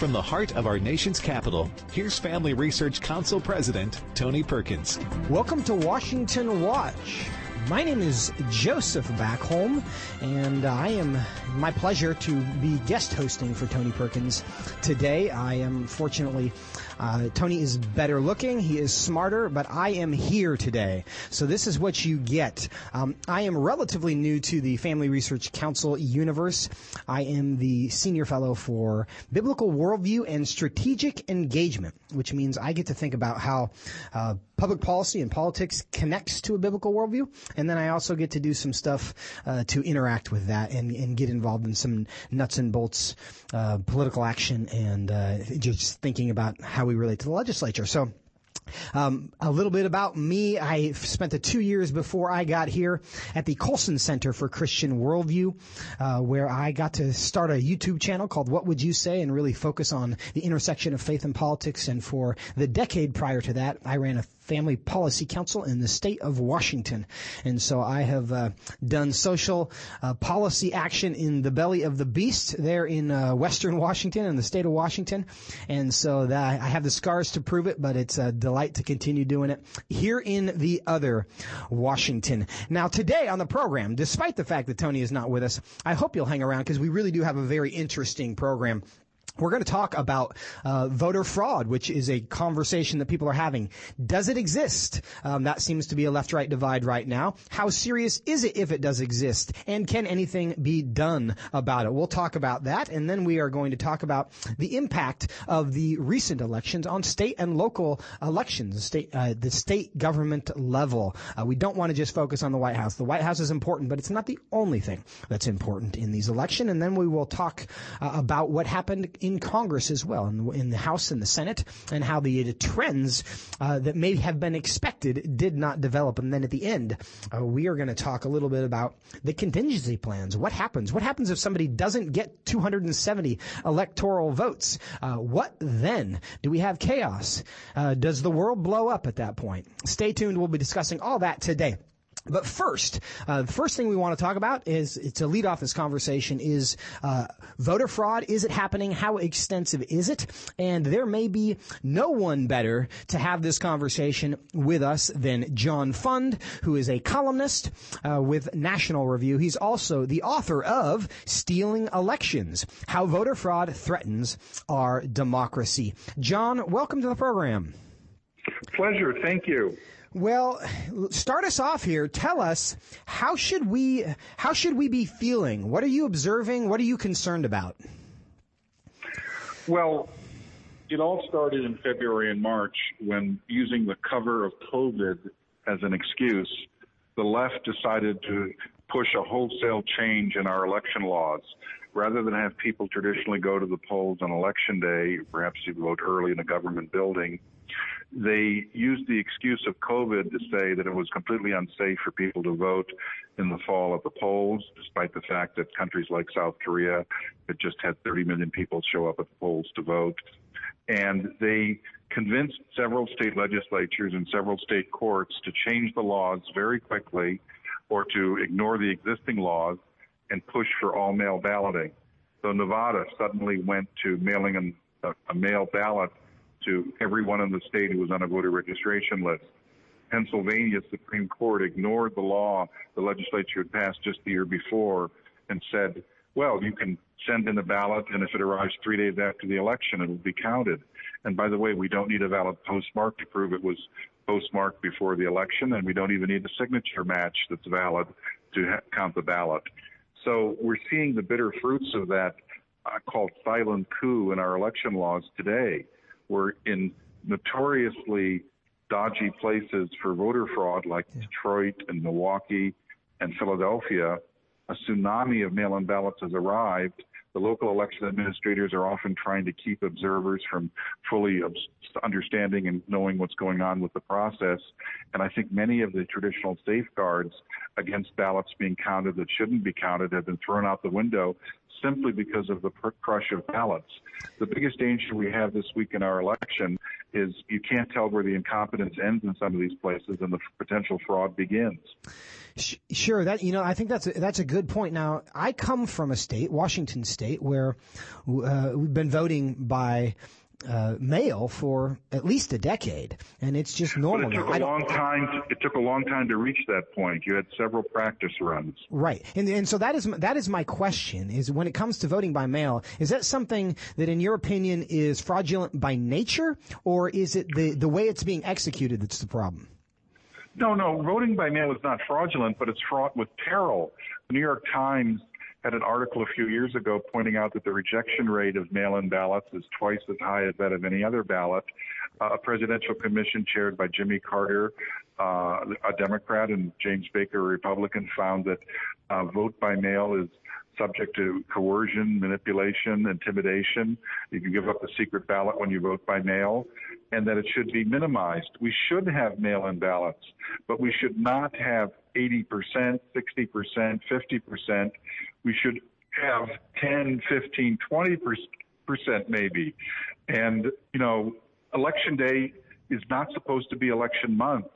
From the heart of our nation's capital, here's Family Research Council President Tony Perkins. Welcome to Washington Watch. My name is Joseph Backholm, and I am my pleasure to be guest hosting for Tony Perkins today. I am fortunately uh, Tony is better looking, he is smarter, but I am here today. So this is what you get. Um, I am relatively new to the Family Research Council universe. I am the senior fellow for biblical worldview and strategic engagement, which means I get to think about how uh, public policy and politics connects to a biblical worldview, and then I also get to do some stuff uh, to interact with that and, and, get involved in some nuts and bolts uh, political action and uh, just thinking about how we relate to the legislature. So um, a little bit about me. I spent the two years before I got here at the Colson Center for Christian Worldview, uh, where I got to start a YouTube channel called What Would You Say and really focus on the intersection of faith and politics. And for the decade prior to that, I ran a Family Policy Council in the state of Washington. And so I have uh, done social uh, policy action in the belly of the beast there in uh, western Washington in the state of Washington. And so that, I have the scars to prove it, but it's a delight to continue doing it here in the other Washington. Now today on the program, despite the fact that Tony is not with us, I hope you'll hang around because we really do have a very interesting program we're going to talk about uh, voter fraud, which is a conversation that people are having. Does it exist? Um, that seems to be a left-right divide right now. How serious is it if it does exist? And can anything be done about it? We'll talk about that, and then we are going to talk about the impact of the recent elections on state and local elections, state, uh, the state government level. Uh, we don't want to just focus on the White House. The White House is important, but it's not the only thing that's important in these elections. And then we will talk uh, about what happened in Congress as well, in, in the House and the Senate, and how the, the trends uh, that may have been expected did not develop. And then at the end, uh, we are going to talk a little bit about the contingency plans. What happens? What happens if somebody doesn't get 270 electoral votes? Uh, what then? Do we have chaos? Uh, does the world blow up at that point? Stay tuned. We'll be discussing all that today. But first, uh, the first thing we want to talk about is to lead off this conversation is uh, voter fraud. Is it happening? How extensive is it? And there may be no one better to have this conversation with us than John Fund, who is a columnist uh, with National Review. He's also the author of "Stealing Elections: How Voter Fraud Threatens Our Democracy." John, welcome to the program. Pleasure. Thank you. Well, start us off here. Tell us how should we how should we be feeling? What are you observing? What are you concerned about? Well, it all started in February and March when using the cover of COVID as an excuse, the left decided to push a wholesale change in our election laws. Rather than have people traditionally go to the polls on election day, perhaps you vote early in a government building, they excuse of COVID to say that it was completely unsafe for people to vote in the fall at the polls, despite the fact that countries like South Korea had just had 30 million people show up at the polls to vote. And they convinced several state legislatures and several state courts to change the laws very quickly or to ignore the existing laws and push for all mail balloting. So Nevada suddenly went to mailing a, a mail ballot to everyone in the state who was on a voter registration list. Pennsylvania Supreme Court ignored the law the legislature had passed just the year before and said, well, you can send in a ballot, and if it arrives three days after the election, it will be counted. And by the way, we don't need a valid postmark to prove it was postmarked before the election, and we don't even need a signature match that's valid to ha- count the ballot. So we're seeing the bitter fruits of that uh, called silent coup in our election laws today were in notoriously dodgy places for voter fraud like yeah. Detroit and Milwaukee and Philadelphia, a tsunami of mail in ballots has arrived. The local election administrators are often trying to keep observers from fully understanding and knowing what's going on with the process. And I think many of the traditional safeguards against ballots being counted that shouldn't be counted have been thrown out the window simply because of the crush of ballots. The biggest danger we have this week in our election is you can't tell where the incompetence ends in some of these places and the potential fraud begins. Sure, that you know, I think that's a, that's a good point. Now, I come from a state, Washington State, where uh, we've been voting by uh, mail for at least a decade, and it's just normal. But it took now. a long time. To, it took a long time to reach that point. You had several practice runs. Right, and and so that is that is my question: is when it comes to voting by mail, is that something that, in your opinion, is fraudulent by nature, or is it the the way it's being executed that's the problem? No, no, voting by mail is not fraudulent, but it's fraught with peril. The New York Times had an article a few years ago pointing out that the rejection rate of mail-in ballots is twice as high as that of any other ballot. Uh, a presidential commission chaired by Jimmy Carter, uh, a Democrat, and James Baker, a Republican, found that uh, vote by mail is subject to coercion, manipulation, intimidation. You can give up the secret ballot when you vote by mail, and that it should be minimized. We should have mail in ballots, but we should not have 80%, 60%, 50%. We should have 10, 15, 20% maybe. And, you know, election day is not supposed to be election month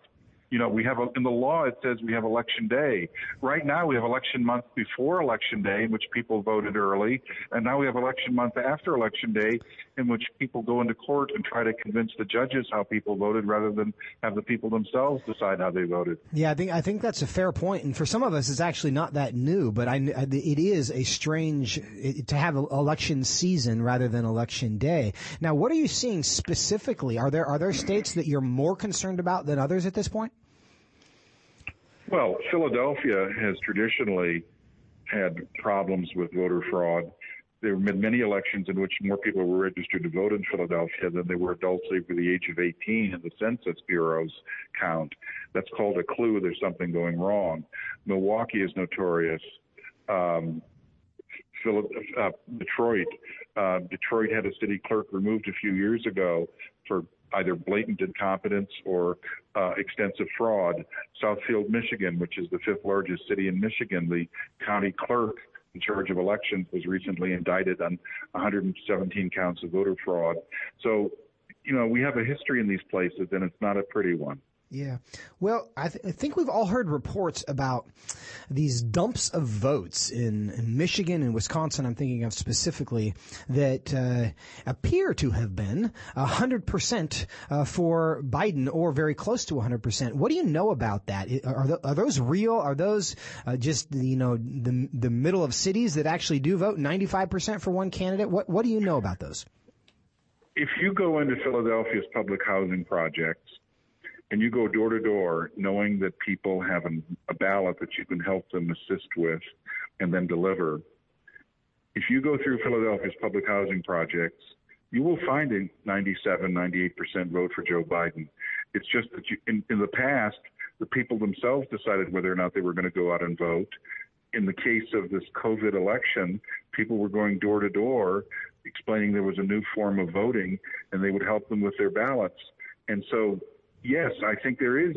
you know, we have a, in the law it says we have election day. Right now we have election month before election day in which people voted early, and now we have election month after election day in which people go into court and try to convince the judges how people voted rather than have the people themselves decide how they voted. Yeah, I think I think that's a fair point, and for some of us it's actually not that new, but I, it is a strange to have election season rather than election day. Now, what are you seeing specifically? Are there are there states that you're more concerned about than others at this point? Well, Philadelphia has traditionally had problems with voter fraud. There have been many elections in which more people were registered to vote in Philadelphia than there were adults over the age of 18 in the Census Bureau's count. That's called a clue there's something going wrong. Milwaukee is notorious. Um, uh, Detroit. Uh, Detroit had a city clerk removed a few years ago for either blatant incompetence or uh, extensive fraud. Southfield, Michigan, which is the fifth largest city in Michigan, the county clerk in charge of elections was recently indicted on 117 counts of voter fraud. So, you know, we have a history in these places, and it's not a pretty one. Yeah. Well, I, th- I, think we've all heard reports about these dumps of votes in, in Michigan and Wisconsin, I'm thinking of specifically, that uh, appear to have been 100% uh, for Biden or very close to 100%. What do you know about that? Are, th- are those real? Are those uh, just, you know, the, the middle of cities that actually do vote 95% for one candidate? What, what do you know about those? If you go into Philadelphia's public housing projects, and you go door to door knowing that people have an, a ballot that you can help them assist with and then deliver. If you go through Philadelphia's public housing projects, you will find a 97, 98% vote for Joe Biden. It's just that you, in, in the past, the people themselves decided whether or not they were going to go out and vote. In the case of this COVID election, people were going door to door explaining there was a new form of voting and they would help them with their ballots. And so yes, I think there is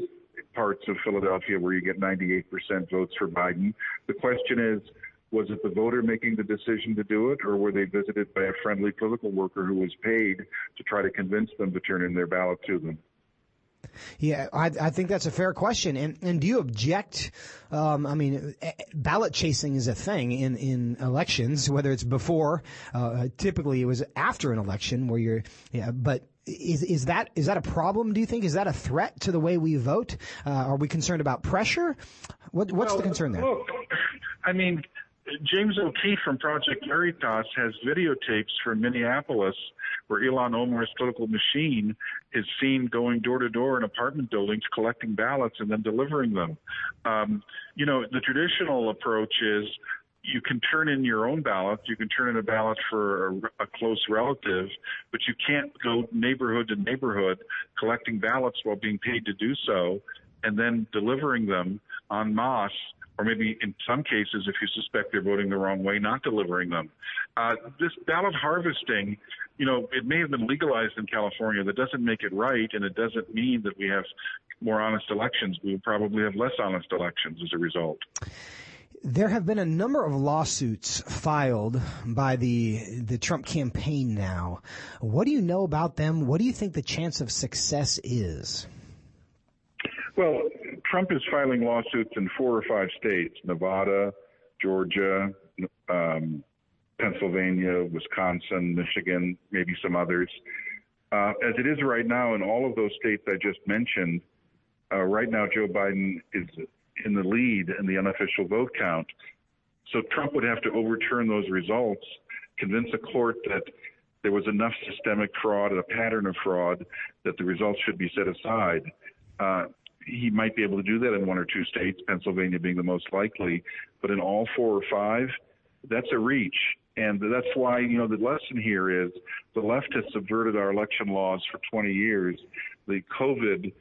parts of Philadelphia where you get 98% votes for Biden. The question is, was it the voter making the decision to do it, or were they visited by a friendly political worker who was paid to try to convince them to turn in their ballot to them? Yeah, I, I, think that's a fair question. And, and do you object? Um, I mean, eh, ballot chasing is a thing in, in elections, whether it's before, uh, typically it was after an election where you're, yeah, but is is that is that a problem? Do you think is that a threat to the way we vote? Uh, are we concerned about pressure? What, what's well, the concern there? Look, I mean, James O'Keefe from Project Veritas has videotapes from Minneapolis where Ilhan Omar's political machine is seen going door to door in apartment buildings, collecting ballots and then delivering them. Um, you know, the traditional approach is you can turn in your own ballot. You can turn in a ballot for a, a, close relative, but you can't go neighborhood to neighborhood collecting ballots while being paid to do so and then delivering them en masse, or maybe in some cases, if you suspect they're voting the wrong way, not delivering them. Uh, this ballot harvesting, you know, it may have been legalized in California. That doesn't make it right, and it doesn't mean that we have more honest elections. We probably have less honest elections as a result. There have been a number of lawsuits filed by the the Trump campaign now. What do you know about them? What do you think the chance of success is? Well, Trump is filing lawsuits in four or five states: Nevada, Georgia, um, Pennsylvania, Wisconsin, Michigan, maybe some others. Uh, as it is right now, in all of those states I just mentioned, uh, right now Joe Biden is in the lead in the unofficial vote count. So Trump would have to overturn those results, convince a court that there was enough systemic fraud and a pattern of fraud that the results should be set aside. Uh, he might be able to do that in one or two states, Pennsylvania being the most likely, but in all four or five, that's a reach. And that's why, you know, the lesson here is the left has subverted our election laws for 20 years. The COVID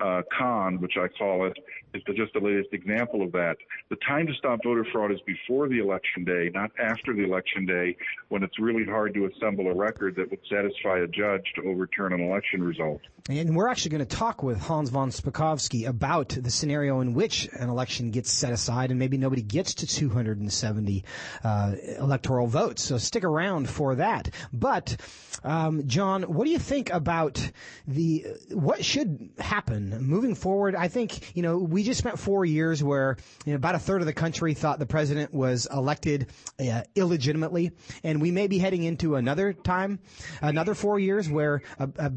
uh, con, which I call it, is just the latest example of that. The time to stop voter fraud is before the election day, not after the election day, when it's really hard to assemble a record that would satisfy a judge to overturn an election result. And we're actually going to talk with Hans von Spakovsky about the scenario in which an election gets set aside and maybe nobody gets to 270 uh, electoral votes. So stick around for that. But um, John, what do you think about the what should happen moving forward? I think you know we just spent four years where you know, about a third of the country thought the president was elected uh, illegitimately, and we may be heading into another time, another four years where a, a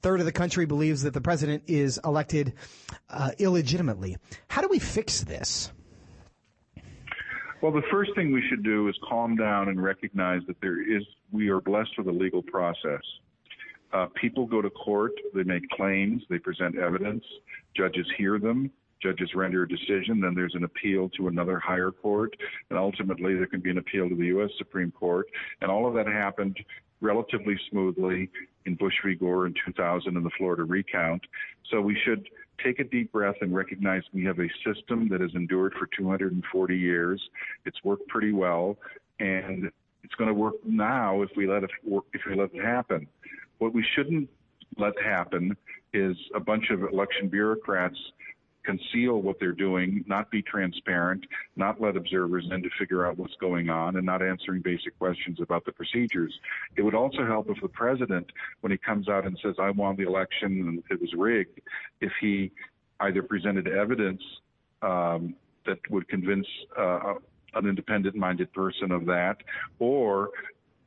third of the country believes that the president is elected uh, illegitimately. How do we fix this? Well, the first thing we should do is calm down and recognize that there is, we are blessed with a legal process. Uh, people go to court, they make claims, they present evidence, judges hear them, judges render a decision, then there's an appeal to another higher court, and ultimately there can be an appeal to the U.S. Supreme Court. And all of that happened relatively smoothly in Bush v. Gore in 2000 in the Florida recount. So we should take a deep breath and recognize we have a system that has endured for 240 years. It's worked pretty well, and it's going to work now if we let it work, if we let it happen. What we shouldn't let happen is a bunch of election bureaucrats conceal what they're doing, not be transparent, not let observers in to figure out what's going on, and not answering basic questions about the procedures. It would also help if the president, when he comes out and says, I won the election and it was rigged, if he either presented evidence um, that would convince uh, an independent minded person of that, or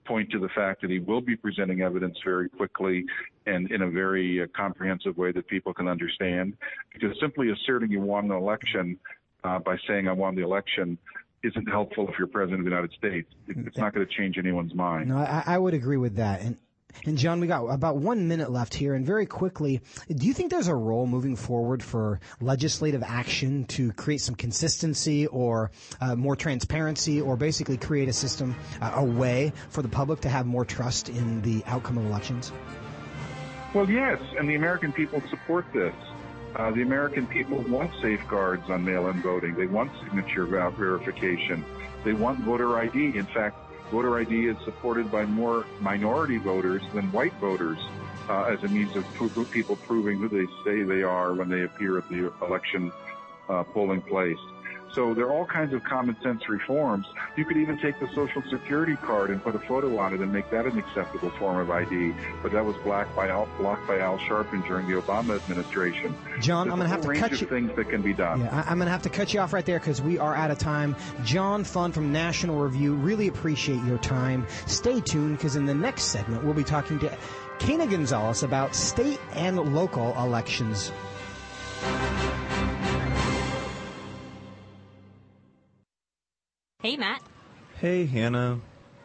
point to the fact that he will be presenting evidence very quickly and in a very uh, comprehensive way that people can understand. Because simply asserting you won an election uh, by saying I won the election isn't helpful if you're president of the United States. It's not going to change anyone's mind. No, I, I would agree with that. And and John, we got about one minute left here, and very quickly, do you think there's a role moving forward for legislative action to create some consistency or uh, more transparency, or basically create a system, uh, a way for the public to have more trust in the outcome of elections? Well, yes, and the American people support this. Uh, the American people want safeguards on mail-in voting. They want signature verification. They want voter ID. In fact, voter ID is supported by more minority voters than white voters uh, as a means of people proving who they say they are when they appear at the election uh, polling place. So there are all kinds of common sense reforms. You could even take the social security card and put a photo on it and make that an acceptable form of ID. But that was blocked by Al, blocked by Al Sharpton during the Obama administration. John, There's I'm going to have to cut you. Things that can be done. Yeah, I, am going to have to cut you off right there because we are out of time. John Fund from National Review. Really appreciate your time. Stay tuned because in the next segment we'll be talking to Quena Gonzalez about state and local elections. Hey, Matt. Hey, Hannah.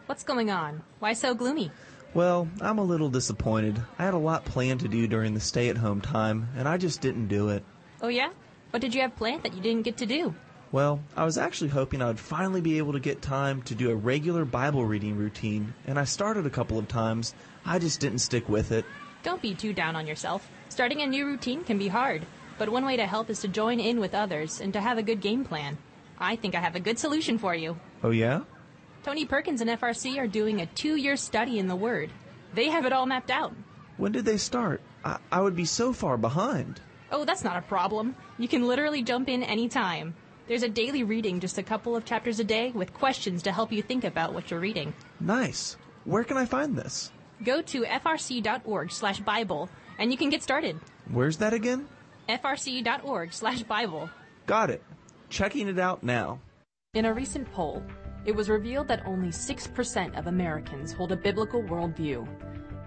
What's going on? Why so gloomy? Well, I'm a little disappointed. I had a lot planned to do during the stay at home time, and I just didn't do it. Oh, yeah? What did you have planned that you didn't get to do? Well, I was actually hoping I would finally be able to get time to do a regular Bible reading routine, and I started a couple of times. I just didn't stick with it. Don't be too down on yourself. Starting a new routine can be hard, but one way to help is to join in with others and to have a good game plan. I think I have a good solution for you. Oh, yeah? Tony Perkins and FRC are doing a two year study in the Word. They have it all mapped out. When did they start? I, I would be so far behind. Oh, that's not a problem. You can literally jump in anytime. There's a daily reading, just a couple of chapters a day, with questions to help you think about what you're reading. Nice. Where can I find this? Go to frc.org slash Bible, and you can get started. Where's that again? frc.org slash Bible. Got it. Checking it out now. In a recent poll, it was revealed that only 6% of Americans hold a biblical worldview.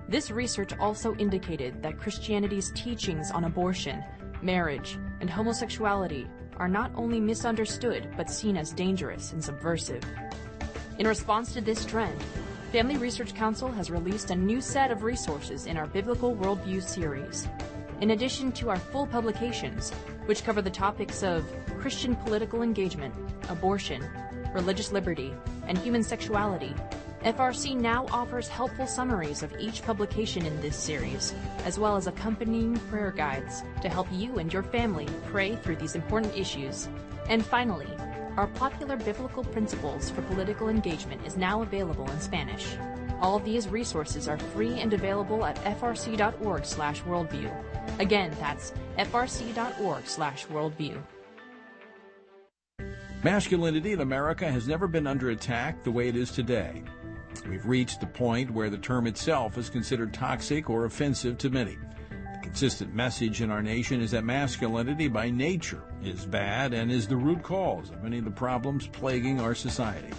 This research also indicated that Christianity's teachings on abortion, marriage, and homosexuality are not only misunderstood but seen as dangerous and subversive. In response to this trend, Family Research Council has released a new set of resources in our Biblical Worldview series. In addition to our full publications, which cover the topics of Christian political engagement, abortion, religious liberty, and human sexuality, FRC now offers helpful summaries of each publication in this series, as well as accompanying prayer guides to help you and your family pray through these important issues. And finally, our popular biblical principles for political engagement is now available in Spanish. All these resources are free and available at frc.org/worldview. Again, that's frc.org slash worldview. Masculinity in America has never been under attack the way it is today. We've reached the point where the term itself is considered toxic or offensive to many. The consistent message in our nation is that masculinity by nature is bad and is the root cause of many of the problems plaguing our society.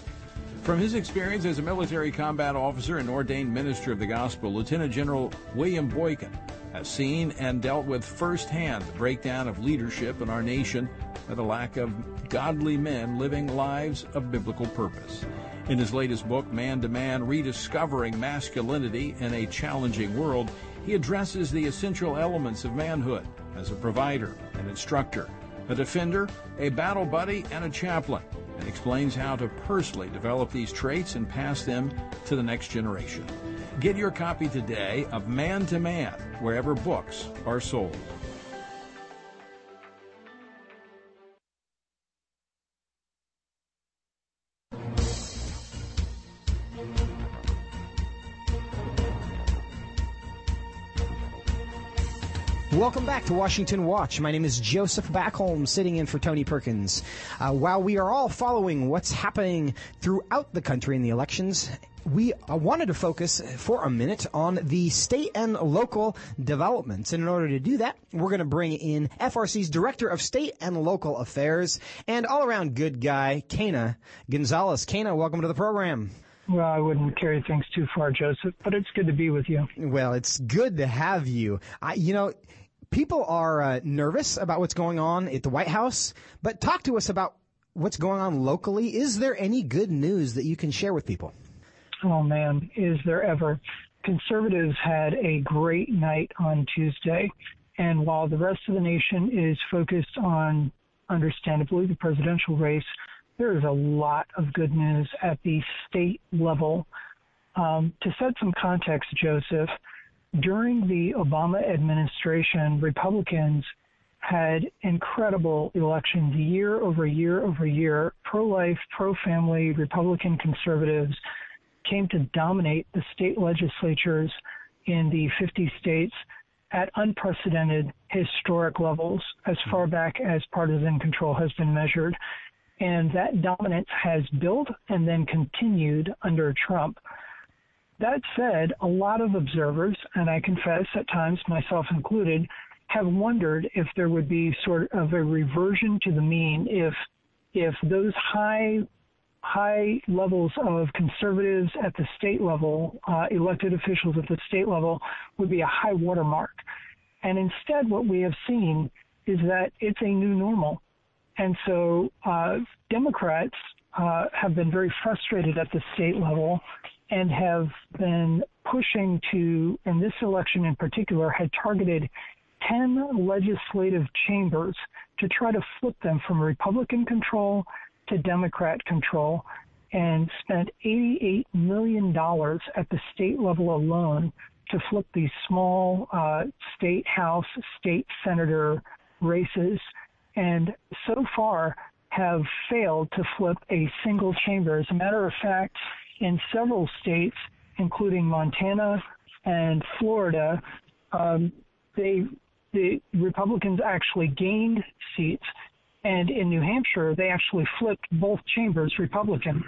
From his experience as a military combat officer and ordained minister of the gospel, Lieutenant General William Boykin has seen and dealt with firsthand the breakdown of leadership in our nation and the lack of godly men living lives of biblical purpose. In his latest book, Man to Man Rediscovering Masculinity in a Challenging World, he addresses the essential elements of manhood as a provider, an instructor, a defender, a battle buddy, and a chaplain, and explains how to personally develop these traits and pass them to the next generation. Get your copy today of Man to Man wherever books are sold. Welcome back to Washington Watch. My name is Joseph Backholm, sitting in for Tony Perkins. Uh, while we are all following what's happening throughout the country in the elections, we wanted to focus for a minute on the state and local developments. And in order to do that, we're going to bring in FRC's Director of State and Local Affairs and all around good guy, Quena Gonzalez. Quena, welcome to the program. Well, I wouldn't carry things too far, Joseph, but it's good to be with you. Well, it's good to have you. I, you know, people are uh, nervous about what's going on at the White House, but talk to us about what's going on locally. Is there any good news that you can share with people? Oh man, is there ever? Conservatives had a great night on Tuesday, and while the rest of the nation is focused on, understandably, the presidential race, there is a lot of good news at the state level. Um, to set some context, Joseph, during the Obama administration, Republicans had incredible elections year over year over year. Pro life, pro family, Republican conservatives came to dominate the state legislatures in the 50 states at unprecedented historic levels as hmm. far back as partisan control has been measured. And that dominance has built and then continued under Trump. That said, a lot of observers, and I confess at times myself included, have wondered if there would be sort of a reversion to the mean if if those high high levels of conservatives at the state level, uh, elected officials at the state level, would be a high watermark. And instead, what we have seen is that it's a new normal. And so uh, Democrats uh, have been very frustrated at the state level and have been pushing to, in this election in particular, had targeted 10 legislative chambers to try to flip them from Republican control to Democrat control and spent $88 million at the state level alone to flip these small uh, state house, state senator races, and so far have failed to flip a single chamber. As a matter of fact, in several states, including Montana and Florida, um, they the Republicans actually gained seats And in New Hampshire, they actually flipped both chambers Republican.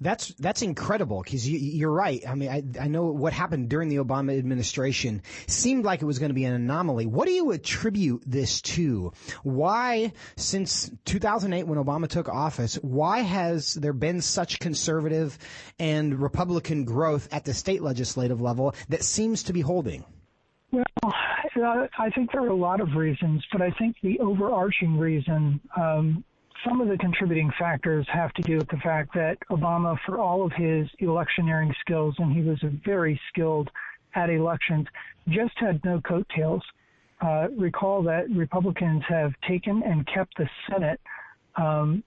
That's that's incredible because you, are right. I mean, I, I know what happened during the Obama administration seemed like it was going to be an anomaly. What do you attribute this to? Why, since 2008 when Obama took office, why has there been such conservative and Republican growth at the state legislative level that seems to be holding? Well, I think there are a lot of reasons, but I think the overarching reason um, some of the contributing factors have to do with the fact that Obama, for all of his electioneering skills, and he was very skilled at elections, just had no coattails. Uh, recall that Republicans have taken and kept the Senate, um,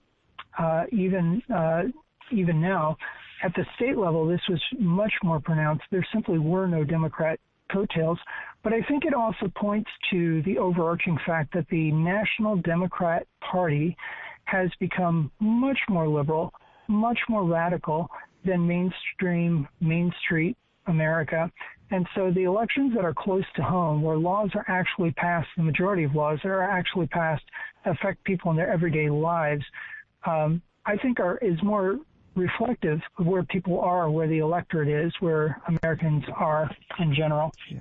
uh, even uh, even now. At the state level, this was much more pronounced. There simply were no Democrat coattails. But I think it also points to the overarching fact that the National Democrat Party has become much more liberal, much more radical than mainstream Main Street America. And so the elections that are close to home, where laws are actually passed, the majority of laws that are actually passed affect people in their everyday lives, um, I think are is more reflective of where people are, where the electorate is, where Americans are in general. Yeah.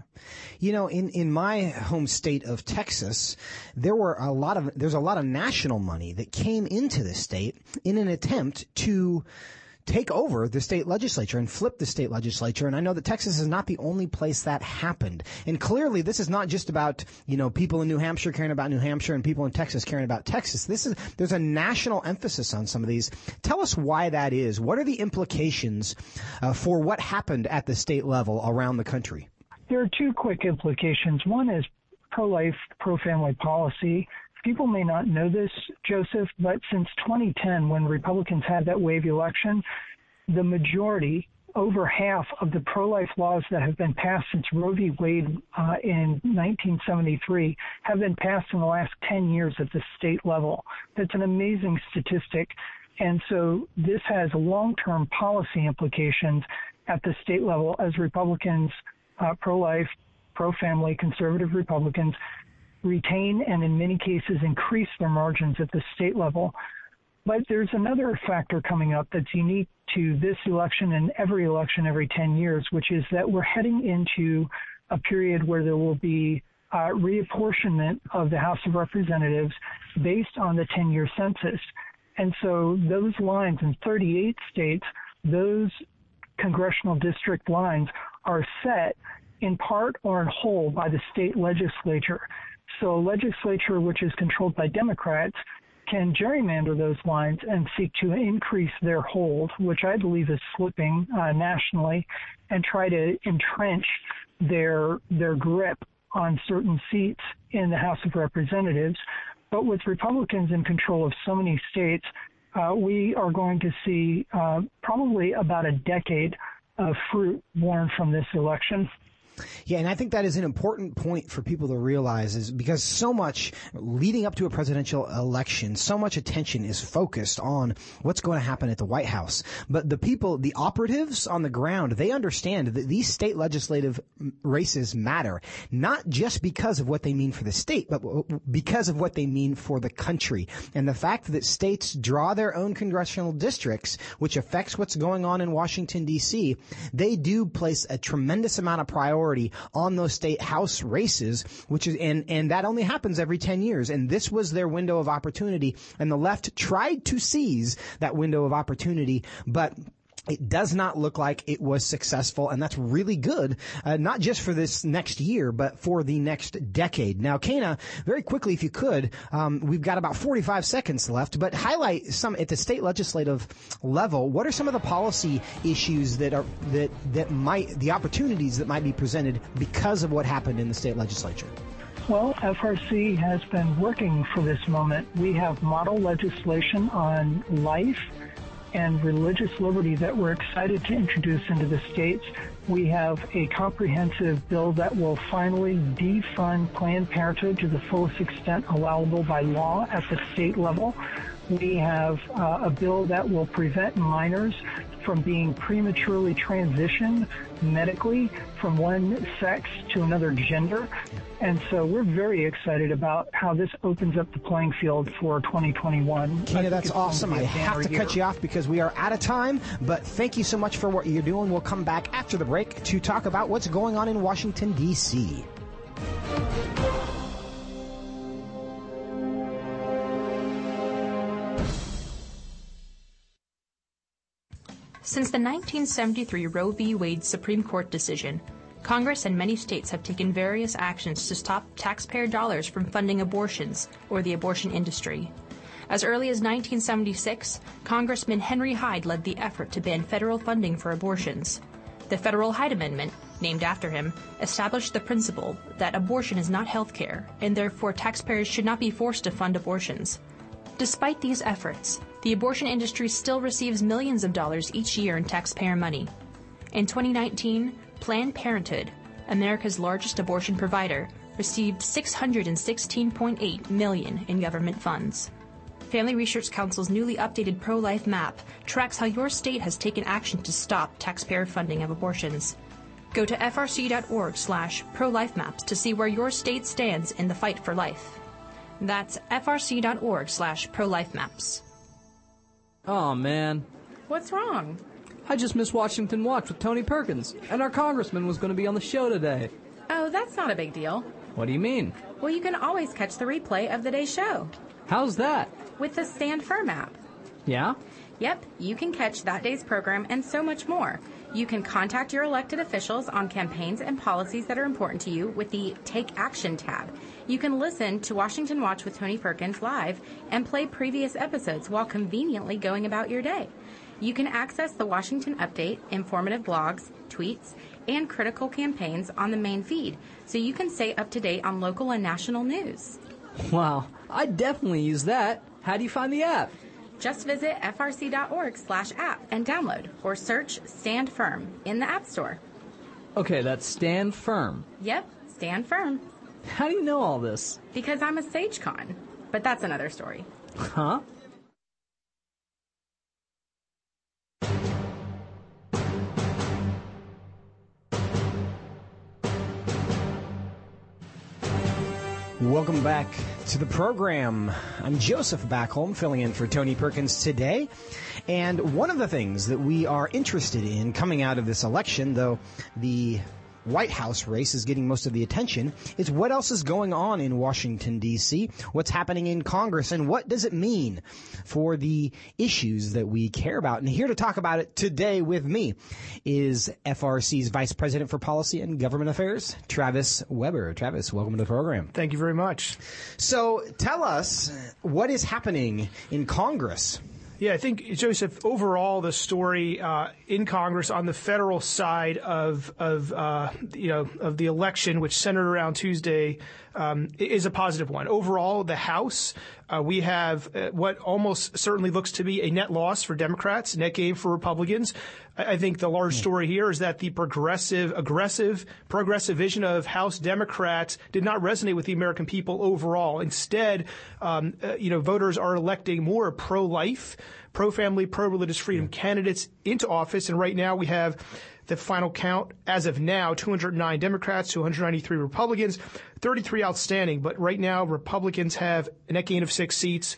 You know, in, in my home state of Texas, there were a lot of, there's a lot of national money that came into the state in an attempt to take over the state legislature and flip the state legislature. And I know that Texas is not the only place that happened. And clearly this is not just about, you know, people in New Hampshire caring about New Hampshire and people in Texas caring about Texas. This is, there's a national emphasis on some of these. Tell us why that is. What are the implications uh, for what happened at the state level around the country? There are two quick implications. One is pro-life, pro-family policy people may not know this, Joseph, but since 2010, when Republicans had that wave election, the majority, over half of the pro-life laws that have been passed since Roe v. Wade uh, in 1973 have been passed in the last 10 years at the state level. That's an amazing statistic. And so this has long-term policy implications at the state level as Republicans, uh, pro-life, pro-family, conservative Republicans retain and in many cases increase their margins at the state level. But there's another factor coming up that's unique to this election and every election every 10 years, which is that we're heading into a period where there will be uh, reapportionment of the House of Representatives based on the 10 year census. And so those lines in 38 states, those congressional district lines are set in part or in whole by the state legislature. So a legislature which is controlled by Democrats can gerrymander those lines and seek to increase their hold, which I believe is slipping uh, nationally, and try to entrench their their grip on certain seats in the House of Representatives. But with Republicans in control of so many states, uh, we are going to see uh, probably about a decade of fruit born from this election. Yeah, and I think that is an important point for people to realize is because so much leading up to a presidential election, so much attention is focused on what's going to happen at the White House. But the people, the operatives on the ground, they understand that these state legislative races matter, not just because of what they mean for the state, but because of what they mean for the country. And the fact that states draw their own congressional districts, which affects what's going on in Washington DC, they do place a tremendous amount of priority majority on those state house races, which is, and, and that only happens every 10 years. And this was their window of opportunity. And the left tried to seize that window of opportunity, but it does not look like it was successful, and that's really good, uh, not just for this next year, but for the next decade. Now, Quena, very quickly, if you could, um, we've got about 45 seconds left, but highlight some at the state legislative level. What are some of the policy issues that are that that might the opportunities that might be presented because of what happened in the state legislature? Well, FRC has been working for this moment. We have model legislation on life and religious liberty that we're excited to introduce into the states. We have a comprehensive bill that will finally defund Planned Parenthood to the fullest extent allowable by law at the state level. We have uh, a bill that will prevent minors from being prematurely transitioned medically from one sex to another gender. And so we're very excited about how this opens up the playing field for 2021. Quena, that's awesome. I have to year. cut you off because we are out of time, but thank you so much for what you're doing. We'll come back after the break to talk about what's going on in Washington, D.C. Since the 1973 Roe v. Wade Supreme Court decision, Congress and many states have taken various actions to stop taxpayer dollars from funding abortions or the abortion industry. As early as 1976, Congressman Henry Hyde led the effort to ban federal funding for abortions. The Federal Hyde Amendment, named after him, established the principle that abortion is not health care, and therefore taxpayers should not be forced to fund abortions. Despite these efforts, the abortion industry still receives millions of dollars each year in taxpayer money. In 2019, Planned Parenthood, America's largest abortion provider, received 616.8 million in government funds. Family Research Council's newly updated pro-life map tracks how your state has taken action to stop taxpayer funding of abortions. Go to frc.org slash pro-life-maps to see where your state stands in the fight for life. That's frc.org slash pro-life-maps. Oh man. What's wrong? I just missed Washington Watch with Tony Perkins, and our congressman was going to be on the show today. Oh, that's not a big deal. What do you mean? Well, you can always catch the replay of the day's show. How's that? With the Stand Firm app. Yeah? Yep, you can catch that day's program and so much more. You can contact your elected officials on campaigns and policies that are important to you with the Take Action tab. You can listen to Washington Watch with Tony Perkins live and play previous episodes while conveniently going about your day. You can access the Washington Update, informative blogs, tweets, and critical campaigns on the main feed, so you can stay up to date on local and national news. Wow, I definitely use that. How do you find the app? Just visit frc.org slash app and download or search Stand Firm in the App Store. Okay, that's Stand Firm. Yep, Stand Firm. How do you know all this? Because I'm a SageCon. But that's another story. Huh? Welcome back to the program. I'm Joseph Backholm, filling in for Tony Perkins today. And one of the things that we are interested in coming out of this election, though the White House race is getting most of the attention It's what else is going on in Washington, D.C., what's happening in Congress, and what does it mean for the issues that we care about. And here to talk about it today with me is FRC's Vice President for Policy and Government Affairs, Travis Weber. Travis, welcome to the program. Thank you very much. So tell us what is happening in Congress. Yeah, I think Joseph. Overall, the story uh, in Congress on the federal side of of uh, you know of the election, which centered around Tuesday, um, is a positive one. Overall, the House, uh, we have uh, what almost certainly looks to be a net loss for Democrats, net gain for Republicans. I, think the large story here is that the progressive, aggressive, progressive vision of House Democrats did not resonate with the American people overall. Instead, um, uh, you know, voters are electing more pro-life, pro-family, pro-religious freedom candidates into office, and right now we have the final count as of now 209 Democrats, 293 Republicans, 33 outstanding. But right now, Republicans have a net gain of six seats.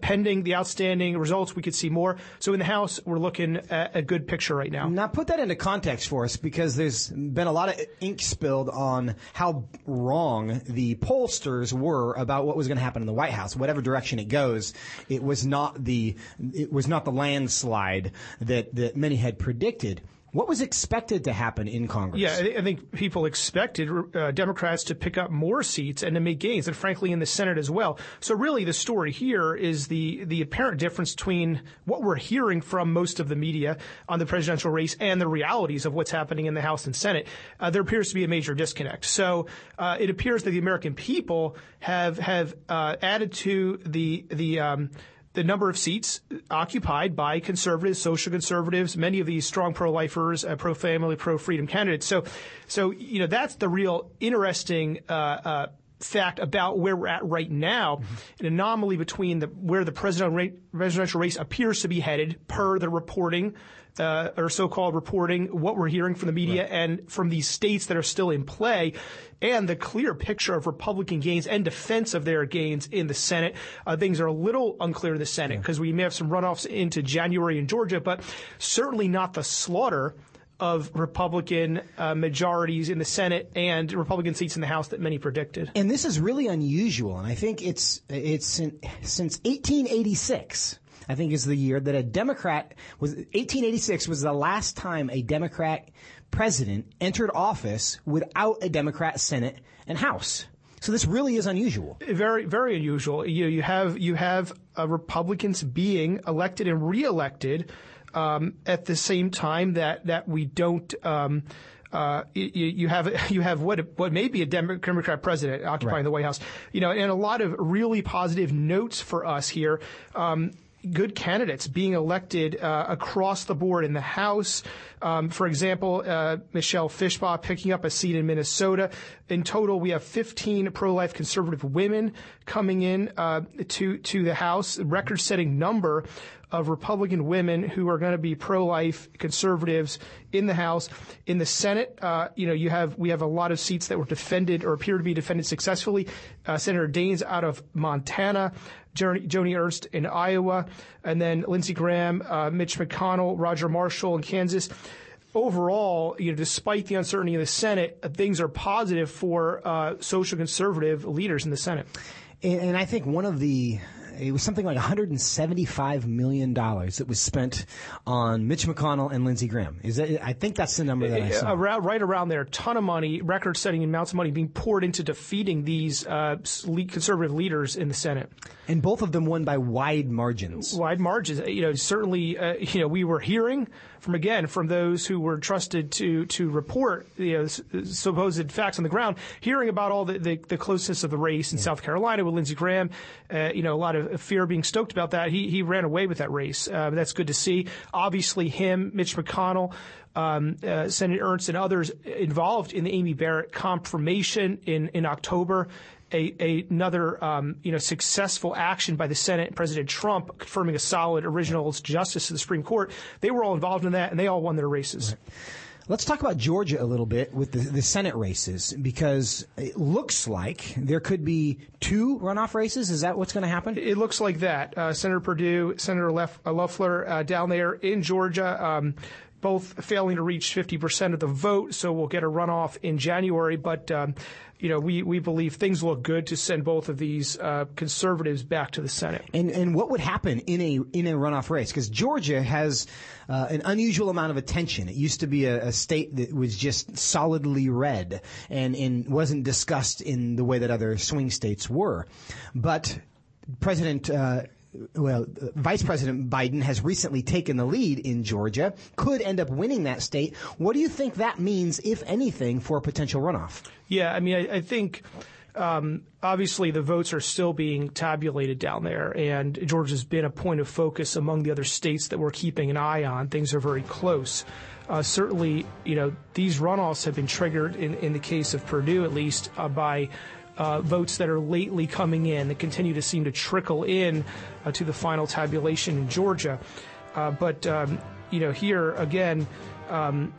Pending the outstanding results, we could see more. So in the House, we're looking at a good picture right now. Now, put that into context for us because there's been a lot of ink spilled on how wrong the pollsters were about what was going to happen in the White House. Whatever direction it goes, it was not the it was not the landslide that that many had predicted. What was expected to happen in Congress? Yeah, I think people expected uh, Democrats to pick up more seats and to make gains, and frankly in the Senate as well. So really, the story here is the the apparent difference between what we're hearing from most of the media on the presidential race and the realities of what's happening in the House and Senate. Uh, there appears to be a major disconnect. So uh, it appears that the American people have have uh, added to the the um, the number of seats occupied by conservatives, social conservatives, many of these strong pro-lifers, uh, pro-family, pro-freedom candidates. So, so you know that's the real interesting uh, uh, fact about where we're at right now, an anomaly between the, where the presidential race appears to be headed per the reporting uh, or so-called reporting, what we're hearing from the media right. and from these states that are still in play, and the clear picture of Republican gains and defense of their gains in the Senate. Uh, things are a little unclear in the Senate because yeah. we may have some runoffs into January in Georgia, but certainly not the slaughter of Republican uh, majorities in the Senate and Republican seats in the House that many predicted. And this is really unusual, and I think it's it's since 1886 I think is the year that a Democrat was 1886 was the last time a Democrat president entered office without a Democrat Senate and House. So this really is unusual. Very, very unusual. You, you have you have uh, Republicans being elected and reelected um, at the same time that that we don't. Um, uh, you, you, have you have what what may be a Democrat president occupying right. the White House, you know, and a lot of really positive notes for us here. Um, good candidates being elected uh, across the board in the House. Um, for example, uh, Michelle Fischbach picking up a seat in Minnesota. In total, we have 15 pro-life conservative women coming in uh, to to the House, record-setting number of Republican women who are going to be pro-life conservatives in the House. In the Senate, uh, you know, you have we have a lot of seats that were defended or appear to be defended successfully. Uh, Senator Daines out of Montana. Joni Ernst in Iowa, and then Lindsey Graham, uh, Mitch McConnell, Roger Marshall in Kansas. Overall, you know, despite the uncertainty in the Senate, uh, things are positive for uh, social conservative leaders in the Senate. And, and I think one of the it was something like 175 million dollars that was spent on Mitch McConnell and Lindsey Graham. Is that, I think that's the number that I saw. Around, right around there, a ton of money, record-setting amounts of money being poured into defeating these uh, conservative leaders in the Senate. And both of them won by wide margins. Wide margins. You know, certainly, uh, you know, we were hearing from again from those who were trusted to to report you know supposed facts on the ground, hearing about all the, the, the closeness of the race in yeah. South Carolina with Lindsey Graham, uh, you know, a lot of fear being stoked about that. He he ran away with that race. Uh, that's good to see. Obviously, him, Mitch McConnell. Um, uh, Senator Ernst and others involved in the Amy Barrett confirmation in, in October a, a, another um, you know successful action by the Senate and President Trump confirming a solid original justice to the Supreme Court. They were all involved in that, and they all won their races. Right. Let's talk about Georgia a little bit with the, the, Senate races because it looks like there could be two runoff races. Is that what's going to happen? It looks like that. Uh, Senator Perdue, Senator Lef- Loeffler uh, down there in Georgia. Um, both failing to reach 50% of the vote, so we'll get a runoff in January. But um, you know, we, we believe things look good to send both of these uh, conservatives back to the Senate. And and what would happen in a in a runoff race? Because Georgia has uh, an unusual amount of attention. It used to be a, a, state that was just solidly red and and wasn't discussed in the way that other swing states were, but President uh, well, Vice President Biden has recently taken the lead in Georgia, could end up winning that state. What do you think that means, if anything, for a potential runoff? Yeah, I mean, I, I think. Um, obviously, the votes are still being tabulated down there, and Georgia's been a point of focus among the other states that we're keeping an eye on. Things are very close. Uh, certainly, you know, these runoffs have been triggered in, in the case of Perdue, at least, uh, by uh, votes that are lately coming in that continue to seem to trickle in uh, to the final tabulation in Georgia. Uh, but um, you know, here again. Um,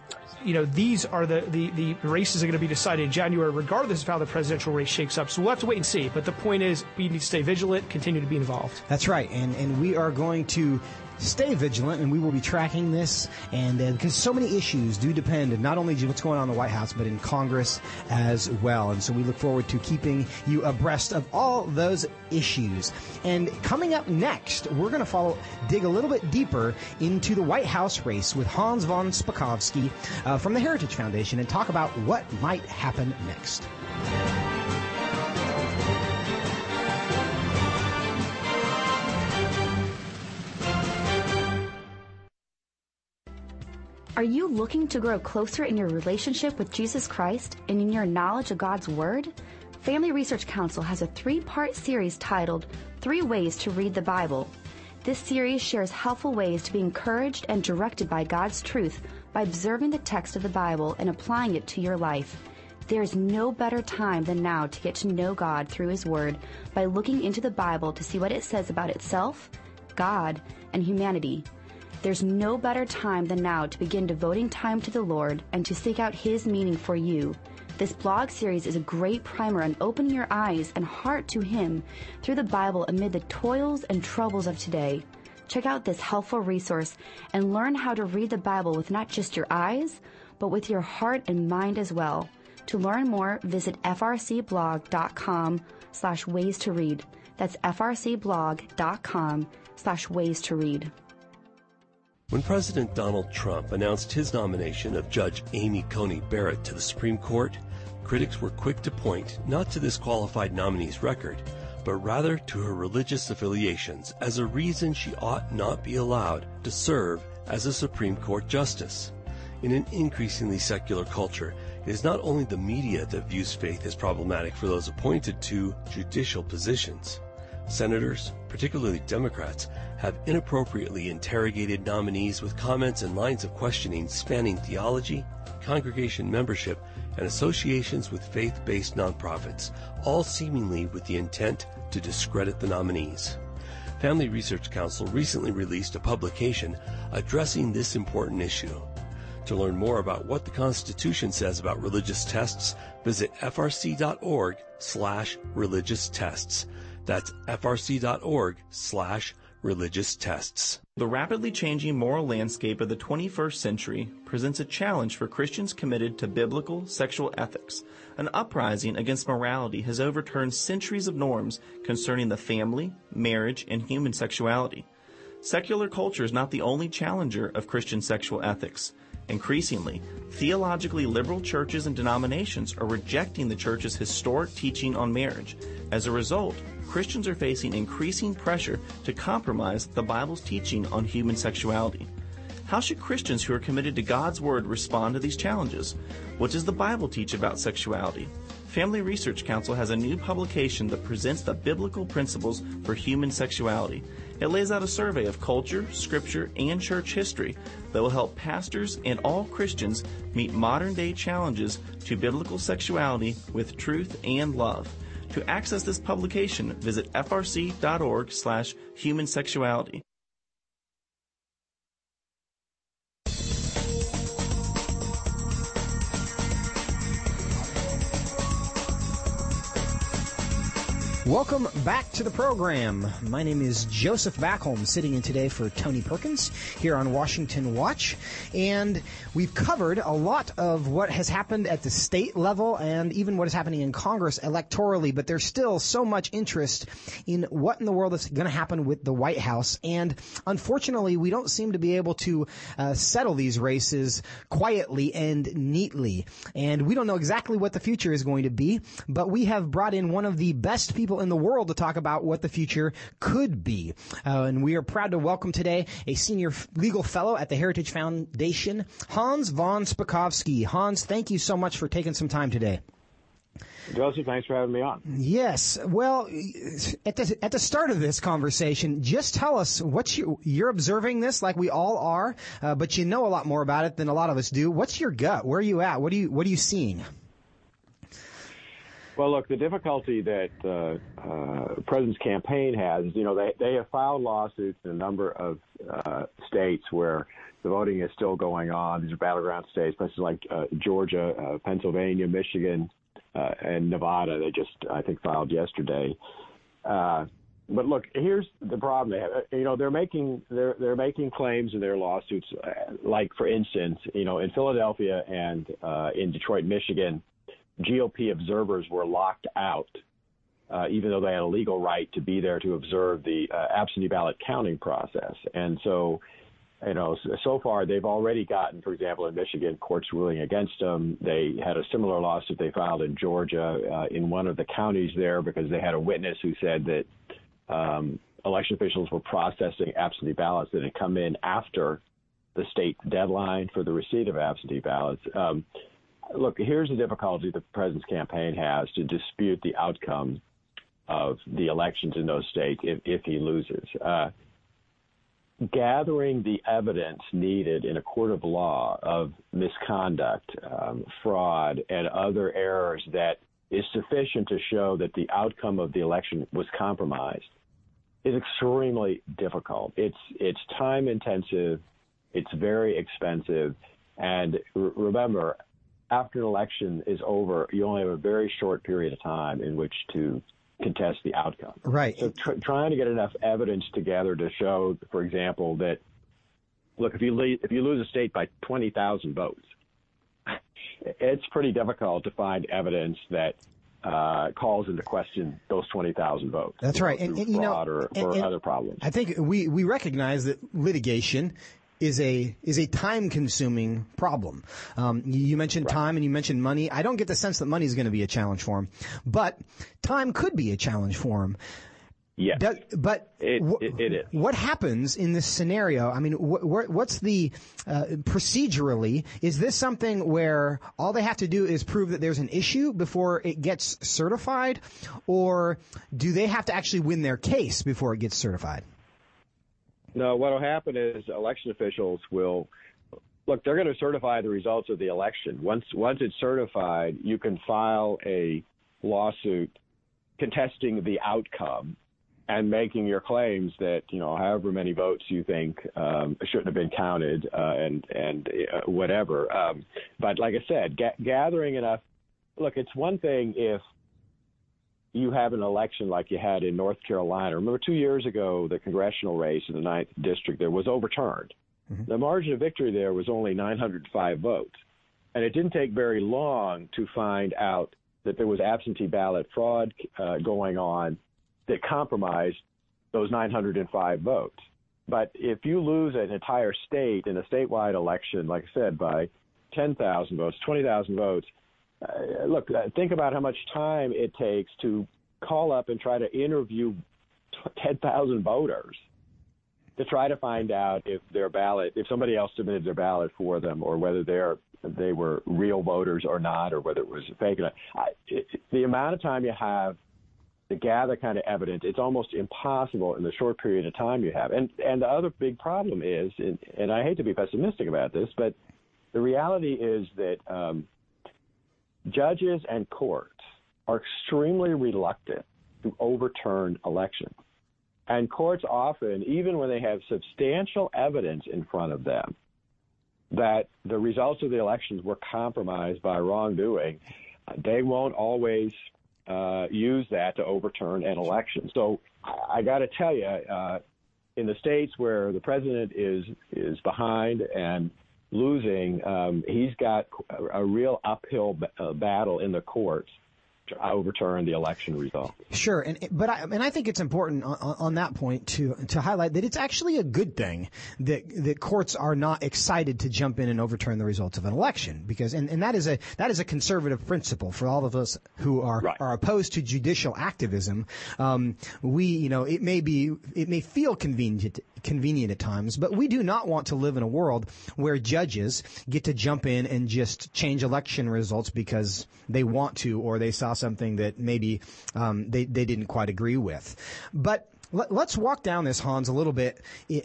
you know, these are the, the, the races are going to be decided in January, regardless of how the presidential race shakes up. So we'll have to wait and see. But the point is, we need to stay vigilant, continue to be involved. That's right. And, and we are going to stay vigilant, and we will be tracking this. And uh, because so many issues do depend not only what's going on in the White House, but in Congress as well. And so we look forward to keeping you abreast of all those issues. And coming up next, we're going to follow, dig a little bit deeper into the White House race with Hans von Spakovsky uh, from the Heritage Foundation and talk about what might happen next. Are you looking to grow closer in your relationship with Jesus Christ and in your knowledge of God's Word? Family Research Council has a three part series titled Three Ways to Read the Bible. This series shares helpful ways to be encouraged and directed by God's truth by observing the text of the Bible and applying it to your life. There is no better time than now to get to know God through His Word by looking into the Bible to see what it says about itself, God, and humanity. There's no better time than now to begin devoting time to the Lord and to seek out His meaning for you. This blog series is a great primer on opening your eyes and heart to Him through the Bible amid the toils and troubles of today. Check out this helpful resource and learn how to read the Bible with not just your eyes, but with your heart and mind as well. To learn more, visit frcblog.com slash ways to read. That's frcblog.com slash ways to read. When President Donald Trump announced his nomination of Judge Amy Coney Barrett to the Supreme Court, critics were quick to point not to this qualified nominee's record, but rather to her religious affiliations as a reason she ought not be allowed to serve as a Supreme Court justice. In an increasingly secular culture, it is not only the media that views faith as problematic for those appointed to judicial positions. Senators, particularly Democrats, have inappropriately interrogated nominees with comments and lines of questioning spanning theology, congregation membership, and associations with faith based nonprofits, all seemingly with the intent to discredit the nominees. Family Research Council recently released a publication addressing this important issue. To learn more about what the Constitution says about religious tests, visit frc.org slash religious tests. That's frc.org slash religious tests. The rapidly changing moral landscape of the 21st century presents a challenge for Christians committed to biblical sexual ethics. An uprising against morality has overturned centuries of norms concerning the family, marriage, and human sexuality. Secular culture is not the only challenger of Christian sexual ethics. Increasingly, theologically liberal churches and denominations are rejecting the church's historic teaching on marriage. As a result, Christians are facing increasing pressure to compromise the Bible's teaching on human sexuality. How should Christians who are committed to God's Word respond to these challenges? What does the Bible teach about sexuality? Family Research Council has a new publication that presents the biblical principles for human sexuality. It lays out a survey of culture, scripture, and church history that will help pastors and all Christians meet modern day challenges to biblical sexuality with truth and love. To access this publication, visit frc.org slash human Welcome back to the program. My name is Joseph Backholm, sitting in today for Tony Perkins here on Washington Watch. And we've covered a lot of what has happened at the state level and even what is happening in Congress electorally, but there's still so much interest in what in the world is going to happen with the White House. And unfortunately, we don't seem to be able to uh, settle these races quietly and neatly. And we don't know exactly what the future is going to be, but we have brought in one of the best people people in the world to talk about what the future could be. Uh, and we are proud to welcome today a senior legal fellow at the Heritage Foundation, Hans von Spakovsky. Hans, thank you so much for taking some time today. Joseph, thanks for having me on. Yes. Well, at the, at the start of this conversation, just tell us what you, you're observing this like we all are, uh, but you know a lot more about it than a lot of us do. What's your gut? Where are you at? What are you, what are you seeing? Well, look, the difficulty that uh, uh, President's campaign has, you know, they they have filed lawsuits in a number of uh, states where the voting is still going on. These are battleground states, places like uh, Georgia, uh, Pennsylvania, Michigan, uh, and Nevada. They just, I think, filed yesterday. Uh, but look, here's the problem. They have, you know, they're making they're they're making claims in their lawsuits, uh, like for instance, you know, in Philadelphia and uh, in Detroit, Michigan GOP observers were locked out, uh, even though they had a legal right to be there to observe the uh, absentee ballot counting process. And so, you know, so far they've already gotten, for example, in Michigan, courts ruling against them. They had a similar lawsuit they filed in Georgia uh, in one of the counties there because they had a witness who said that um, election officials were processing absentee ballots that had come in after the state deadline for the receipt of absentee ballots. Um, look, here's the difficulty the president's campaign has to dispute the outcome of the elections in those states if, if he loses. Uh, gathering the evidence needed in a court of law of misconduct, um, fraud, and other errors that is sufficient to show that the outcome of the election was compromised is extremely difficult. It's it's time intensive, it's very expensive, and r- remember, after an election is over, you only have a very short period of time in which to contest the outcome. Right. So tr- trying to get enough evidence together to show, for example, that look if you le- if you lose a state by twenty thousand votes, it's pretty difficult to find evidence that uh, calls into question those 20,000 votes. That's right. And, and you know, or, and, or and other problems. I think we, we recognize that litigation is a is a time consuming problem. Um, you mentioned time and you mentioned money. I don't get the sense that money is going to be a challenge for him, but time could be a challenge for him. Yeah. but it, wh- it, it is. what happens in this scenario? I mean, wh- wh- what's the uh, procedurally? Is this something where all they have to do is prove that there's an issue before it gets certified, or do they have to actually win their case before it gets certified? No, what will happen is election officials will look. They're going to certify the results of the election. Once once it's certified, you can file a lawsuit contesting the outcome and making your claims that you know however many votes you think um, shouldn't have been counted uh, and and uh, whatever. Um, but like I said, ga- gathering enough. Look, it's one thing if you have an election like you had in North Carolina. Remember, two years ago, the congressional race in the ninth district there was overturned. Mm-hmm. The margin of victory there was only 905 votes, and it didn't take very long to find out that there was absentee ballot fraud uh, going on that compromised those 905 votes. But if you lose an entire state in a statewide election, like I said, by 10,000 votes, 20,000 votes, uh, look, uh, think about how much time it takes to call up and try to interview 10,000 voters to try to find out if their ballot, if somebody else submitted their ballot for them, or whether they're they were real voters or not, or whether it was fake. I, it, the amount of time you have to gather kind of evidence, it's almost impossible in the short period of time you have. And and the other big problem is, and, and I hate to be pessimistic about this, but the reality is that um, judges and courts are extremely reluctant to overturn elections. And courts often, even when they have substantial evidence in front of them that the results of the elections were compromised by wrongdoing, they won't always uh, use that to overturn an election. So I, got to tell you, uh, in the states where the president is is behind and losing, um, he's got a, real uphill b- uh, battle in the courts overturn the election result. Sure, and but I, and I think it's important on, on, that point to to highlight that it's actually a good thing that that courts are not excited to jump in and overturn the results of an election because and, and that is a that is a conservative principle for all of us who are right. are opposed to judicial activism. Um, we you know it may be it may feel convenient convenient at times, but we do not want to live in a world where judges get to jump in and just change election results because they want to or they saw something that maybe um, they they didn't quite agree with. But let, us walk down this Hans a little bit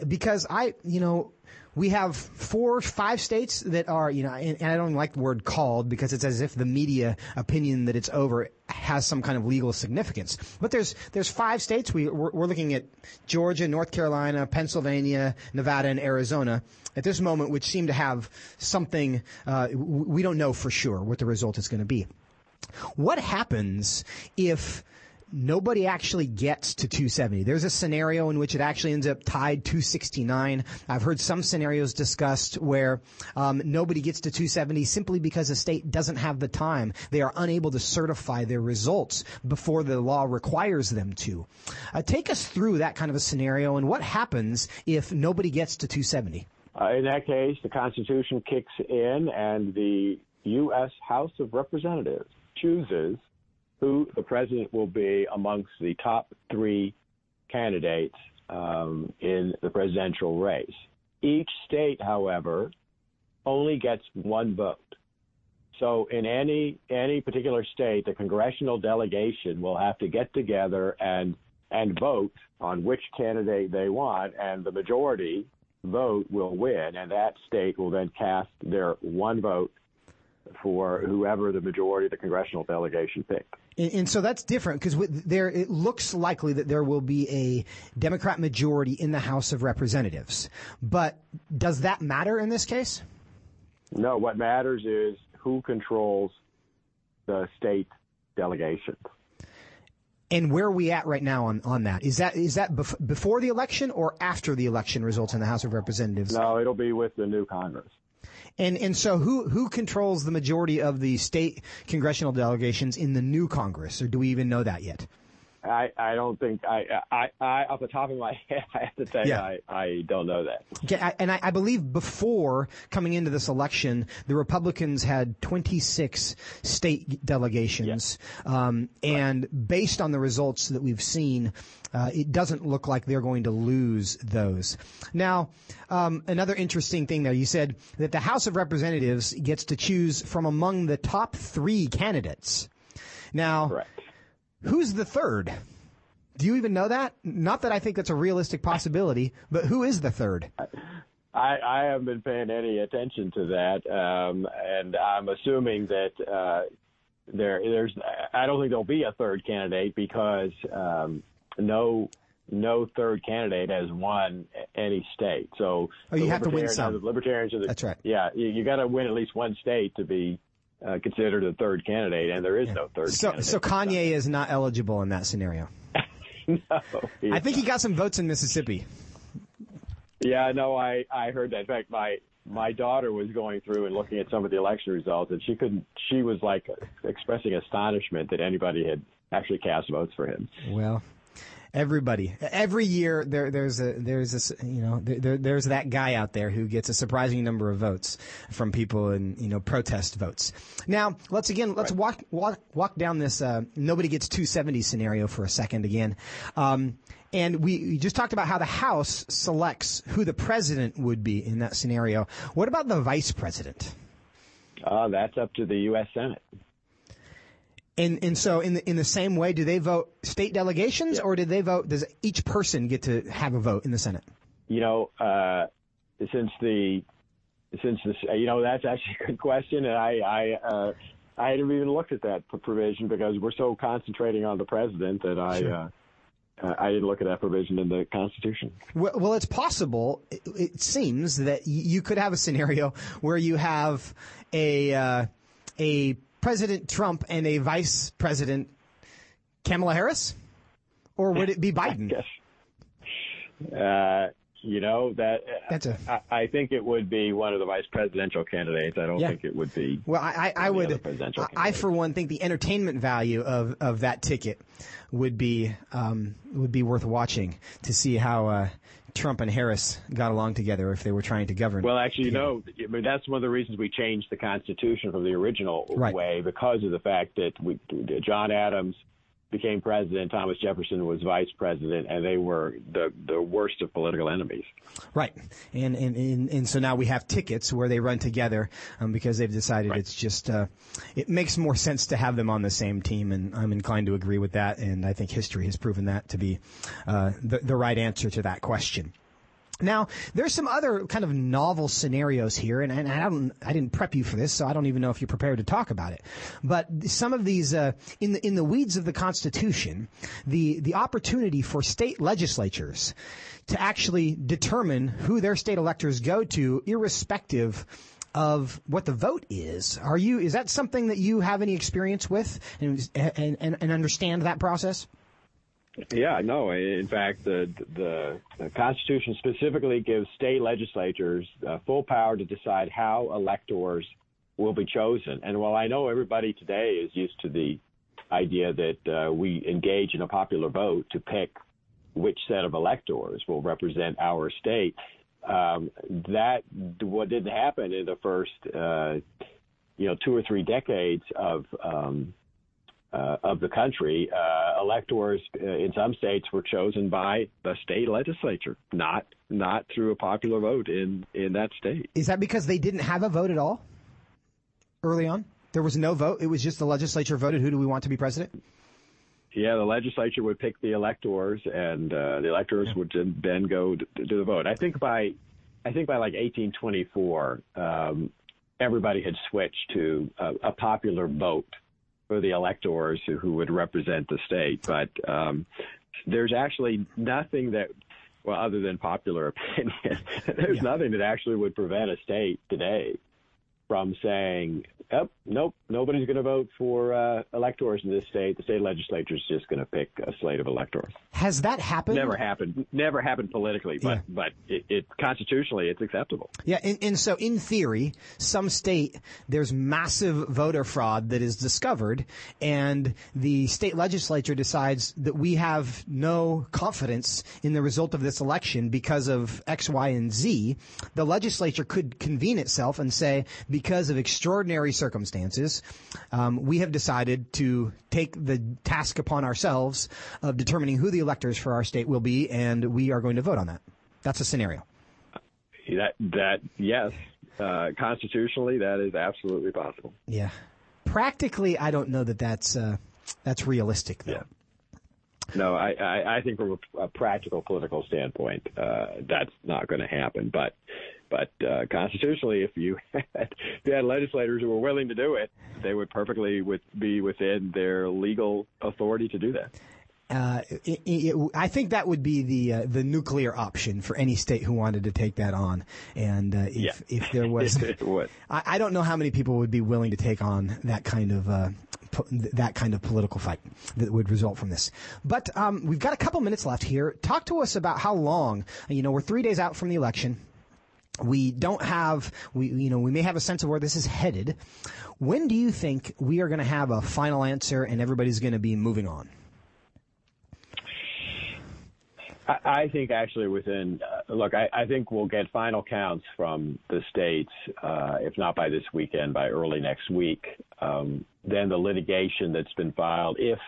because I you know we have four, five states that are, you know, and, I don't like the word called because it's as if the media opinion that it's over has some kind of legal significance. But there's there's five states. We we're, we're looking at Georgia, North Carolina, Pennsylvania, Nevada, and Arizona at this moment, which seem to have something uh, we don't know for sure what the result is going to be. What happens if nobody actually gets to 270. There's a scenario in which it actually ends up tied 269. I've heard some scenarios discussed where um, nobody gets to 270 simply because a state doesn't have the time. They are unable to certify their results before the law requires them to. Uh, take us through that kind of a scenario and what happens if nobody gets to 270. Uh, in that case, the Constitution kicks in and the U.S. House of Representatives chooses who the president will be amongst the top three candidates um, in the presidential race. Each state, however, only gets one vote. So in any any particular state, the congressional delegation will have to get together and and vote on which candidate they want, and the majority vote will win, and that state will then cast their one vote for whoever the majority of the congressional delegation picked. And, and, so that's different because there it looks likely that there will be a Democrat majority in the House of Representatives. But does that matter in this case? No. What matters is who controls the state delegations. And where are we at right now on, on that? Is that is that bef- before the election or after the election results in the House of Representatives? No, it'll be with the new Congress. And and so who who controls the majority of the state congressional delegations in the new Congress, or do we even know that yet? I, I don't think I, I I off the top of my head I have to say yeah. I, I don't know that. Okay, I, and I, I believe before coming into this election, the Republicans had 26 state delegations, um, and right. based on the results that we've seen, uh, it doesn't look like they're going to lose those. Now, um, another interesting thing there, you said that the House of Representatives gets to choose from among the top three candidates. Now. Correct Who's the third? Do you even know that? Not that I think that's a realistic possibility, but who is the third? I, I haven't been paying any attention to that, um, and I'm assuming that uh, there there's. I don't think there'll be a third candidate because um, no no third candidate has won any state. So oh, you have to win some. The libertarians are the, That's right. Yeah, you, you got to win at least one state to be uh, considered a third candidate, and there is yeah. no third. So, candidate so Kanye is not eligible in that scenario. no, I think he got some votes in Mississippi. Yeah, no, I I heard that. In fact, my my daughter was going through and looking at some of the election results, and she couldn't. She was like expressing astonishment that anybody had actually cast votes for him. Well, Everybody, every year there, there's a there's a you know there, there's that guy out there who gets a surprising number of votes from people and you know protest votes. Now let's again let's right. walk walk walk down this uh, nobody gets 270 scenario for a second again. Um, and we, we just talked about how the House selects who the president would be in that scenario. What about the vice president? Uh, that's up to the U.S. Senate. And and so in the in the same way, do they vote state delegations, yeah. or do they vote? Does each person get to have a vote in the Senate? You know, uh, since the since this, you know, that's actually a good question, and I I uh, I hadn't even looked at that provision because we're so concentrating on the president that I. Sure. Uh, I didn't look at that provision in the Constitution. Well, well it's possible. It, it, seems that you could have a scenario where you have a uh, a President Trump and a Vice President Kamala Harris, or would it be Biden? Uh, you know that that's a. I, I think it would be one of the vice presidential candidates. I don't yeah. think it would be. Well, I, I, I would. I, I, for one, think the entertainment value of, of that ticket would be um, would be worth watching to see how uh, Trump and Harris got along together if they were trying to govern. Well, actually, you know, I mean, that's one of the reasons we changed the Constitution from the original right. way because of the fact that we, John Adams became president, Thomas Jefferson was vice president, and they were the the worst of political enemies. Right, and and and, and so now we have tickets where they run together um, because they've decided right. it's just uh, it makes more sense to have them on the same team, and I'm inclined to agree with that. And I think history has proven that to be uh, the the right answer to that question. Now, there's some other kind of novel scenarios here, and, and I don't, I didn't prep you for this, so I don't even know if you're prepared to talk about it. But some of these, uh, in the in the weeds of the Constitution, the the opportunity for state legislatures to actually determine who their state electors go to, irrespective of what the vote is. Are you? Is that something that you have any experience with and and, and understand that process? Yeah, no. In fact, the, the, the Constitution specifically gives state legislatures uh, full power to decide how electors will be chosen. And while I know everybody today is used to the idea that uh, we engage in a popular vote to pick which set of electors will represent our state, um, that what didn't happen in the first, uh, you know, two or three decades of um, uh, of the country, uh, electors uh, in some states were chosen by the state legislature, not not through a popular vote in in that state. Is that because they didn't have a vote at all early on? There was no vote. It was just the legislature voted who do we want to be president. yeah, the legislature would pick the electors, and uh, the electors would then go to, to the vote. I think by, I think by like 1824, um, everybody had switched to a, a popular vote for the electors who, who would represent the state. But um, there's actually nothing that, well, other than popular opinion, there's yeah. nothing that actually would prevent a state today from saying, oh, nope, nobody's going to vote for uh, electors in this state. The state legislature is just going to pick a slate of electors. Has that happened? Never happened. Never happened politically, but yeah. but it, it, constitutionally it's acceptable. Yeah, and, and so in theory, some state there's massive voter fraud that is discovered, and the state legislature decides that we have no confidence in the result of this election because of X, Y, and Z. The legislature could convene itself and say because of extraordinary circumstances, um, we have decided to take the task upon ourselves of determining who the electors for our state will be, and we are going to vote on that. That's a scenario. That that yes, uh, constitutionally, that is absolutely possible. Yeah, practically, I don't know that that's uh, that's realistic though. Yeah. No, I, I, I think from a, a practical political standpoint, uh, that's not going to happen. But but uh, constitutionally, if you, had, if you had legislators who were willing to do it, they would perfectly with, be within their legal authority to do that. Uh, it, it, I think that would be the uh, the nuclear option for any state who wanted to take that on. And uh, if yeah. if there was, I, I, don't know how many people would be willing to take on that kind of uh, that kind of political fight that would result from this. But um, we've got a couple minutes left here. Talk to us about how long. You know, we're three days out from the election we don't have we you know we may have a sense of where this is headed when do you think we are going to have a final answer and everybody's going to be moving on I think actually within, uh, look, I, I, think we'll get final counts from the states, uh, if not by this weekend, by early next week. Um, then the litigation that's been filed, if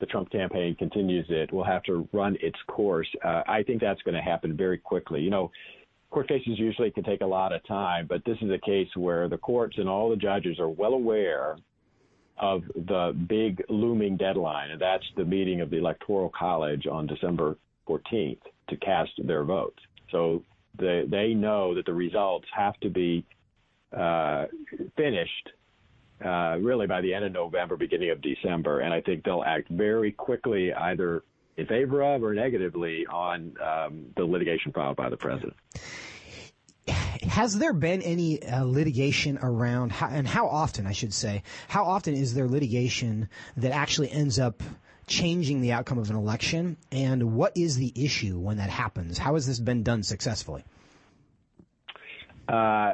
the Trump campaign continues it, will have to run its course. Uh, I think that's going to happen very quickly. You know, court cases usually can take a lot of time, but this is a case where the courts and all the judges are well aware of the big looming deadline, and that's the meeting of the Electoral College on December 14th to cast their votes. So they, they know that the results have to be uh, finished uh, really by the end of November, beginning of December, and I think they'll act very quickly, either in favor of or negatively on um, the litigation filed by the president. Has there been any uh, litigation around, how, and how often, I should say, how often is there litigation that actually ends up changing the outcome of an election? And what is the issue when that happens? How has this been done successfully? Uh,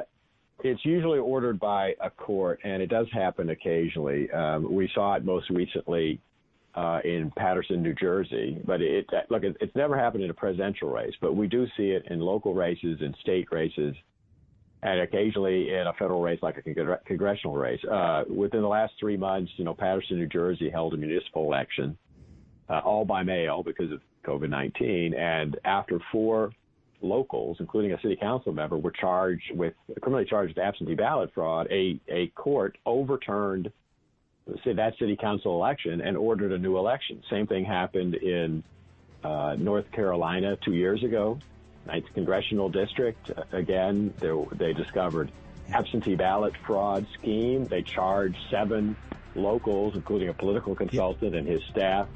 it's usually ordered by a court, and it does happen occasionally. Um, we saw it most recently uh, in Paterson, New Jersey. But it, look, it, it's never happened in a presidential race, but we do see it in local races and state races, and occasionally in a federal race like a con- congressional race. Uh, within the last three months, you know, Paterson, New Jersey held a municipal election, uh, all by mail because of COVID-19, and after four locals, including a city council member, were charged with criminally charged with absentee ballot fraud, a a court overturned that city council election and ordered a new election. Same thing happened in uh, North Carolina two years ago, ninth congressional district. Uh, again, they, they discovered absentee ballot fraud scheme. They charged seven locals, including a political consultant and his staff,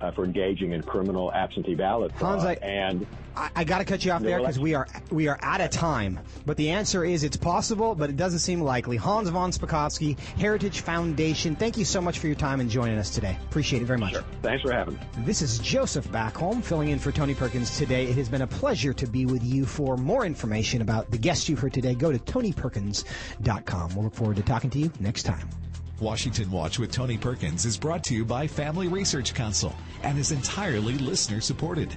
uh, for engaging in criminal absentee ballot fraud. Hans, I, and I, I got to cut you off there because we are we are out of time. But the answer is it's possible, but it doesn't seem likely. Hans von Spakovsky, Heritage Foundation. Thank you so much for your time and joining us today. Appreciate it very much. Sure. Thanks for having me. This is Joseph Backholm filling in for Tony Perkins today. It has been a pleasure to be with you. For more information about the guests you've heard today, go to tonyperkins.com. We'll look forward to talking to you next time. Washington Watch with Tony Perkins is brought to you by Family Research Council and is entirely listener supported.